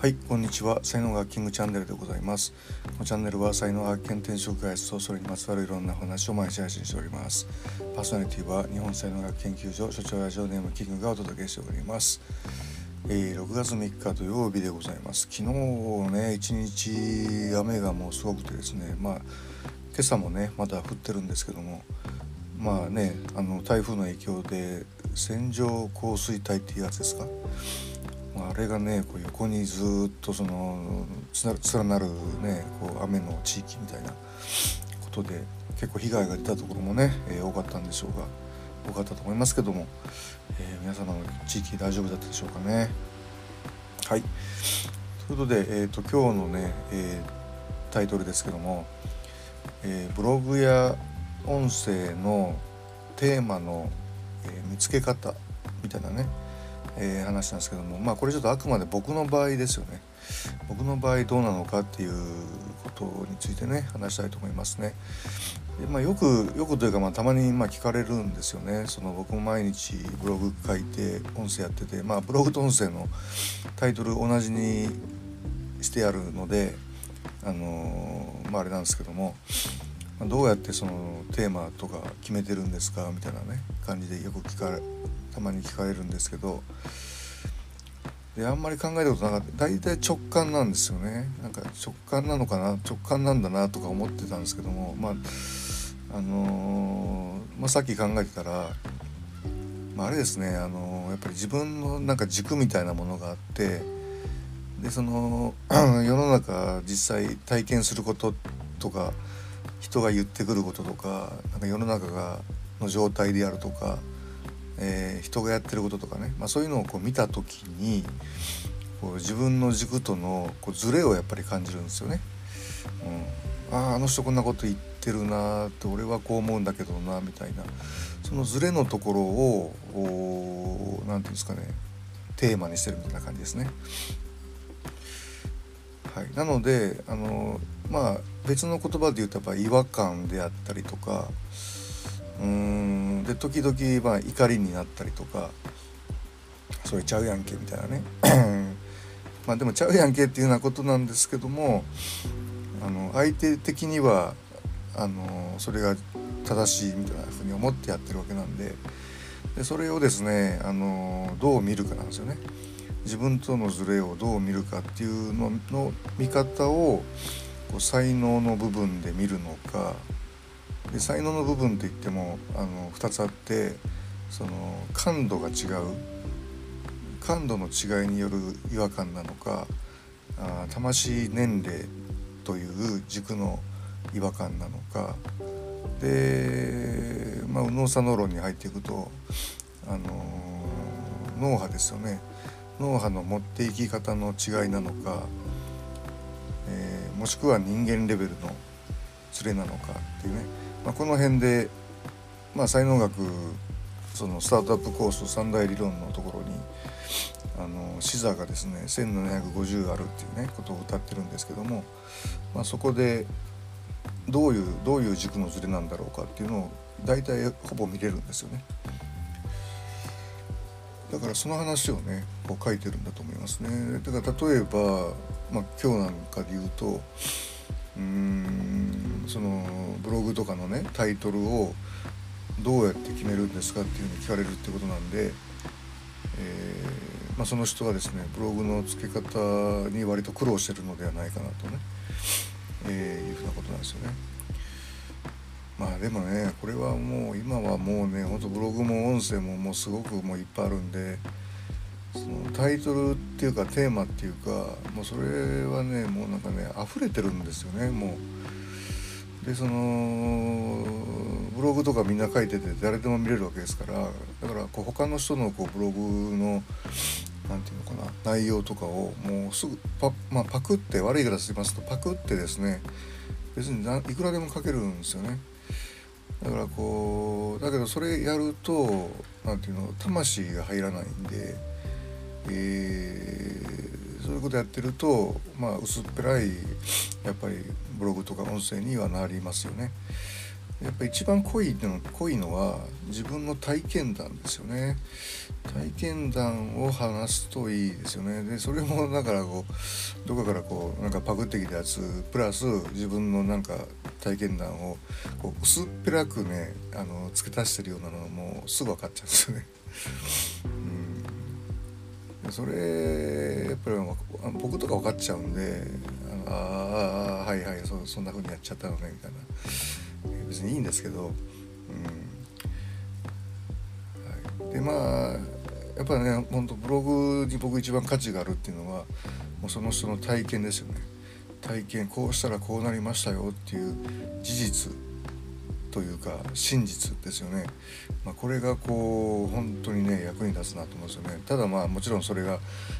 はいこんにちは。才能学キングチャンネルでございます。このチャンネルは才能学検転職開発とそれにまつわるいろんな話を毎日配信しております。パーソナリティは日本才能学研究所所長ラジオネームキングがお届けしております。えー、6月3日土曜日でございます。昨日ね一日雨がもうすごくてですねまあ今朝もねまだ降ってるんですけどもまあねあの台風の影響で線状降水帯っていうやつですか？あれがねこう横にずっとその連なるねこう雨の地域みたいなことで結構被害が出たところもね、えー、多かったんでしょうが多かったと思いますけども、えー、皆様の地域大丈夫だったでしょうかね。はいということで、えーと、今日のね、えー、タイトルですけども、え、ブログや音声のテーマの、え、見つけ方みたいなねえー、話なんですけどもまあこれちょっとあくまで僕の場合ですよね僕の場合どうなのかっていうことについてね話したいと思いますね。でまあ、よくよくというか、まあ、たまにまあ聞かれるんですよねその僕も毎日ブログ書いて音声やってて、まあ、ブログと音声のタイトル同じにしてあるのであのー、まああれなんですけども、どうやってそのテーマとか決めてるんですかみたいなね感じでよく聞かれたまに聞かれるんですけどであんまり考えたことなかった。大体直感なんですよね。なんか直感なのかな直感なんだなとか思ってたんですけどもまああのー、まあ、さっき考えてたら、まあ、あれですね、あのー、やっぱり自分のなんか軸みたいなものがあってでその 世の中実際体験することとか人が言ってくることとかなんか世の中がの状態であるとかえー、人がやってることとかね、まあ、そういうのをこう見た時にこう自分の軸とのこうズレをやっぱり感じるんですよね。うん、あああの人こんなこと言ってるなって俺はこう思うんだけどなみたいなそのズレのところを何て言うんですかねテーマにしてるみたいな感じですね。はい、なのであのまあ別の言葉で言うとやっぱ違和感であったりとかうーんで時々まあ怒りになったりとかそれちゃうやんけみたいなね まあでもちゃうやんけっていうようなことなんですけどもあの相手的にはあのそれが正しいみたいなふうに思ってやってるわけなんででそれをですねあのどう見るかなんですよね。自分とのズレをどう見るかっていうのの見方を才能の部分で見るのかで才能の部分といってもあの2つあってその感度が違う感度の違いによる違和感なのかあ魂年齢という軸の違和感なのかで、まあ、右脳左脳論に入っていくと、あの、脳波ですよね。脳波の持っていき方の違いなのか、もしくは人間レベルのズレなのかっていうねまあ、この辺で、まあ、才能学そのスタートアップコース三大理論のところにあの視座がですね1750あるっていうねことを歌ってるんですけども、まあ、そこでどういうどういう軸のズレなんだろうかっていうのを大体ほぼ見れるんですよね。だからその話をねこう書いてるんだと思いますね。だから例えば、まあ、今日なんかで言うとうんそのブログとかのねタイトルをどうやって決めるんですかっていうふうに聞かれるってことなんで、えー、まあ、その人はですねブログの付け方に割と苦労してるのではないかなとね、えー、いうふうなことなんですよね。まあでもねこれはもう今はもうねほんとブログも音声ももうすごくもういっぱいあるんでそのタイトルっていうかテーマっていうかもうそれはねもうなんかね溢れてるんですよねもう。でそのブログとかみんな書いてて誰でも見れるわけですからだからこう他の人のこうブログの何て言うのかな内容とかをもうすぐパ,、まあ、パクって悪い言い方しますとパクってですね別にいくらでも書けるんですよね。だからこうだけどそれやると何て言うの魂が入らないんで。えー、そういうことやってると、まあ、薄っぺらいやっぱりブログとか音声にはなりますよね。やっぱ一番濃いの濃いのは自分の体験談ですよね体験談を話すといいですよねでそれもだからこうどこかからこうなんかパクってきたやつプラス自分のなんか体験談をこう薄っぺらくねあの付け足してるようなのもすぐ分かっちゃうんですよね。それやっぱり僕とか分かっちゃうんでああはいはいそそんな風にやっちゃったのねみたいな。別にいいんですけど、うん。はい、でまあやっぱりね本当ブログに僕一番価値があるっていうのはもうその人の体験ですよね。体験こうしたらこうなりましたよっていう事実。というか真実ですよね、まあ、これがこう本当にね役に立つなと思うんですよね。ただまあもちろんそれが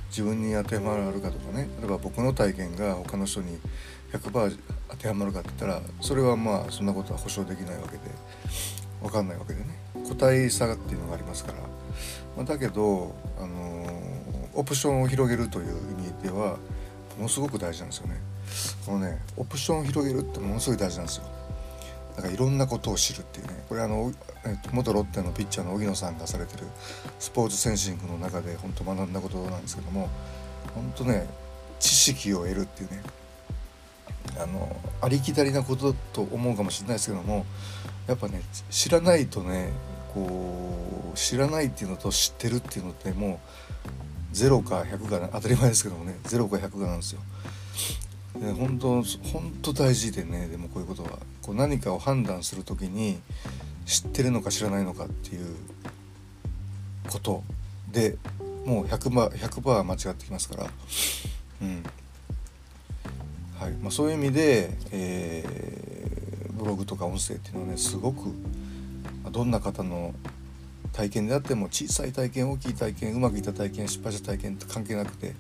自分に当てはまるかとかね。例えば僕の体験が他の人に100%当てはまるかって言ったらそれはまあそんなことは保証できないわけで分かんないわけでね。個体差っていうのがありますから、まあ、だけど、あのー、オプションを広げるという意味ではものすごく大事なんですよね。このねオプションを広げるってものすごい大事なんですよ。なんかいろんなことを知るっていうねこれあの、えっと、元ロッテのピッチャーの荻野さんがされてるスポーツセンシングの中で本当学んだことなんですけども本当ね知識を得るっていうねあのありきたりなことだと思うかもしれないですけどもやっぱね知らないとねこう知らないっていうのと知ってるっていうのってもう0か100か当たり前ですけどもね0か100かなんですよ。で本当本当大事でねでもこういうことは。こう何かを判断する時に知ってるのか知らないのかっていうことでもう 100%, 100間違ってきますから、うん。はい。まあ、そういう意味で、えー、ブログとか音声っていうのはねすごくどんな方の体験であっても小さい体験大きい体験うまくいった体験失敗した体験って関係なくて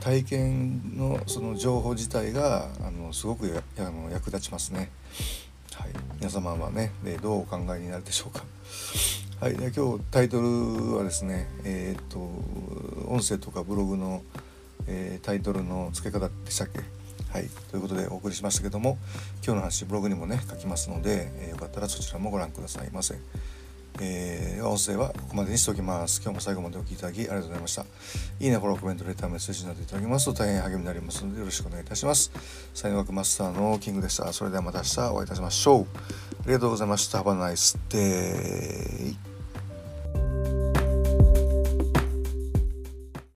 体験のその情報自体があのすごくあの役立ちますね。はい、皆様はねどうお考えになるでしょうか。はい、で今日タイトルはですねえっ、と音声とかブログの、えー、タイトルの付け方でしたっけ？はい、ということでお送りしましたけども今日の話ブログにもね書きますので、えー、よかったらそちらもご覧くださいませ。えー、音声はここまでにしておきます。今日も最後までお聴きいただきありがとうございました。いいね、フォロー、コメント、レター、メッセージなどいただきますと大変励みになりますのでよろしくお願いいたします。才能学マスターのキングでした。それではまた明日お会いいたしましょう。ありがとうございました。Have a nice day.